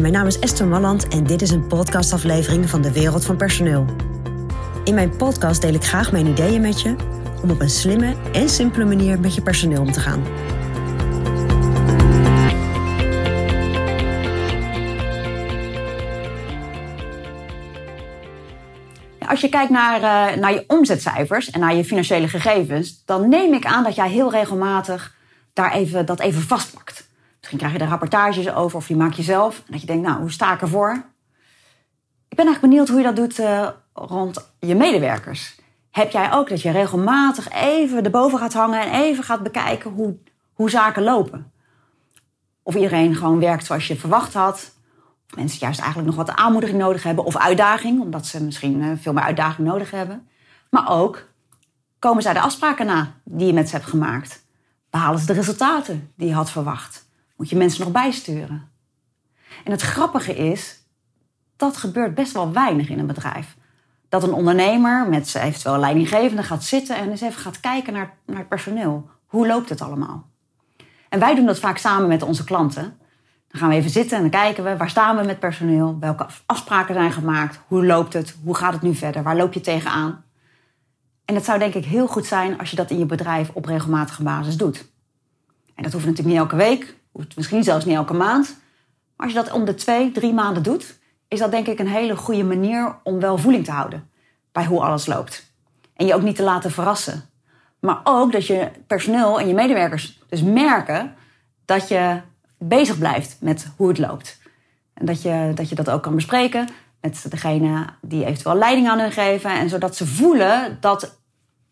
Mijn naam is Esther Malland en dit is een podcastaflevering van de Wereld van Personeel. In mijn podcast deel ik graag mijn ideeën met je om op een slimme en simpele manier met je personeel om te gaan. Als je kijkt naar, uh, naar je omzetcijfers en naar je financiële gegevens, dan neem ik aan dat jij heel regelmatig daar even, dat even vastpakt. Misschien krijg je er rapportages over of die maak je zelf. En dat je denkt, nou, hoe sta ik ervoor? Ik ben eigenlijk benieuwd hoe je dat doet uh, rond je medewerkers. Heb jij ook dat je regelmatig even erboven gaat hangen en even gaat bekijken hoe, hoe zaken lopen? Of iedereen gewoon werkt zoals je verwacht had. Of mensen juist eigenlijk nog wat aanmoediging nodig hebben. Of uitdaging, omdat ze misschien eh, veel meer uitdaging nodig hebben. Maar ook, komen zij de afspraken na die je met ze hebt gemaakt? Behalen ze de resultaten die je had verwacht? Moet je mensen nog bijsturen? En het grappige is, dat gebeurt best wel weinig in een bedrijf. Dat een ondernemer met zijn eventueel leidinggevende gaat zitten en eens even gaat kijken naar, naar het personeel. Hoe loopt het allemaal? En wij doen dat vaak samen met onze klanten. Dan gaan we even zitten en dan kijken we waar staan we met personeel, welke afspraken zijn gemaakt, hoe loopt het, hoe gaat het nu verder, waar loop je tegenaan. En het zou denk ik heel goed zijn als je dat in je bedrijf op regelmatige basis doet. En dat hoeft natuurlijk niet elke week, misschien zelfs niet elke maand. Maar als je dat om de twee, drie maanden doet, is dat denk ik een hele goede manier om wel voeling te houden bij hoe alles loopt. En je ook niet te laten verrassen. Maar ook dat je personeel en je medewerkers dus merken dat je bezig blijft met hoe het loopt. En dat je dat, je dat ook kan bespreken met degene die eventueel leiding aan hun geven. En zodat ze voelen dat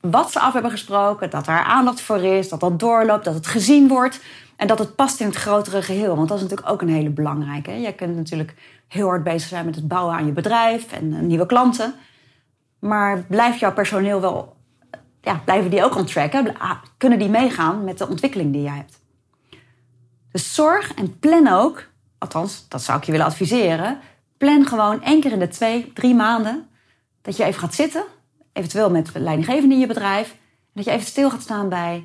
wat ze af hebben gesproken, dat daar aandacht voor is, dat dat doorloopt, dat het gezien wordt. En dat het past in het grotere geheel. Want dat is natuurlijk ook een hele belangrijke. Je kunt natuurlijk heel hard bezig zijn met het bouwen aan je bedrijf en eh, nieuwe klanten. Maar blijft jouw personeel wel, ja, blijven die ook on track? Hè? Kunnen die meegaan met de ontwikkeling die jij hebt? Dus zorg en plan ook, althans, dat zou ik je willen adviseren. Plan gewoon één keer in de twee, drie maanden dat je even gaat zitten, eventueel met leidinggevende in je bedrijf. Dat je even stil gaat staan bij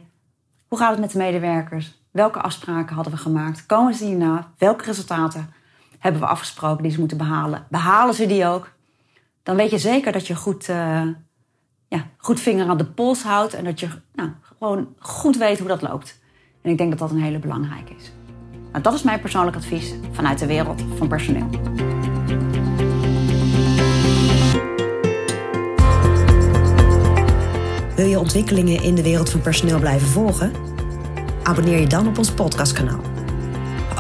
hoe gaat het met de medewerkers? Welke afspraken hadden we gemaakt? Komen ze hierna? Welke resultaten hebben we afgesproken die ze moeten behalen? Behalen ze die ook? Dan weet je zeker dat je goed, uh, ja, goed vinger aan de pols houdt en dat je nou, gewoon goed weet hoe dat loopt. En ik denk dat dat een hele belangrijke is. Nou, dat is mijn persoonlijk advies vanuit de wereld van personeel. Wil je ontwikkelingen in de wereld van personeel blijven volgen? Abonneer je dan op ons podcastkanaal.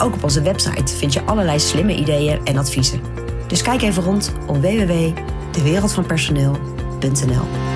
Ook op onze website vind je allerlei slimme ideeën en adviezen. Dus kijk even rond op www.dewereldvanpersoneel.nl.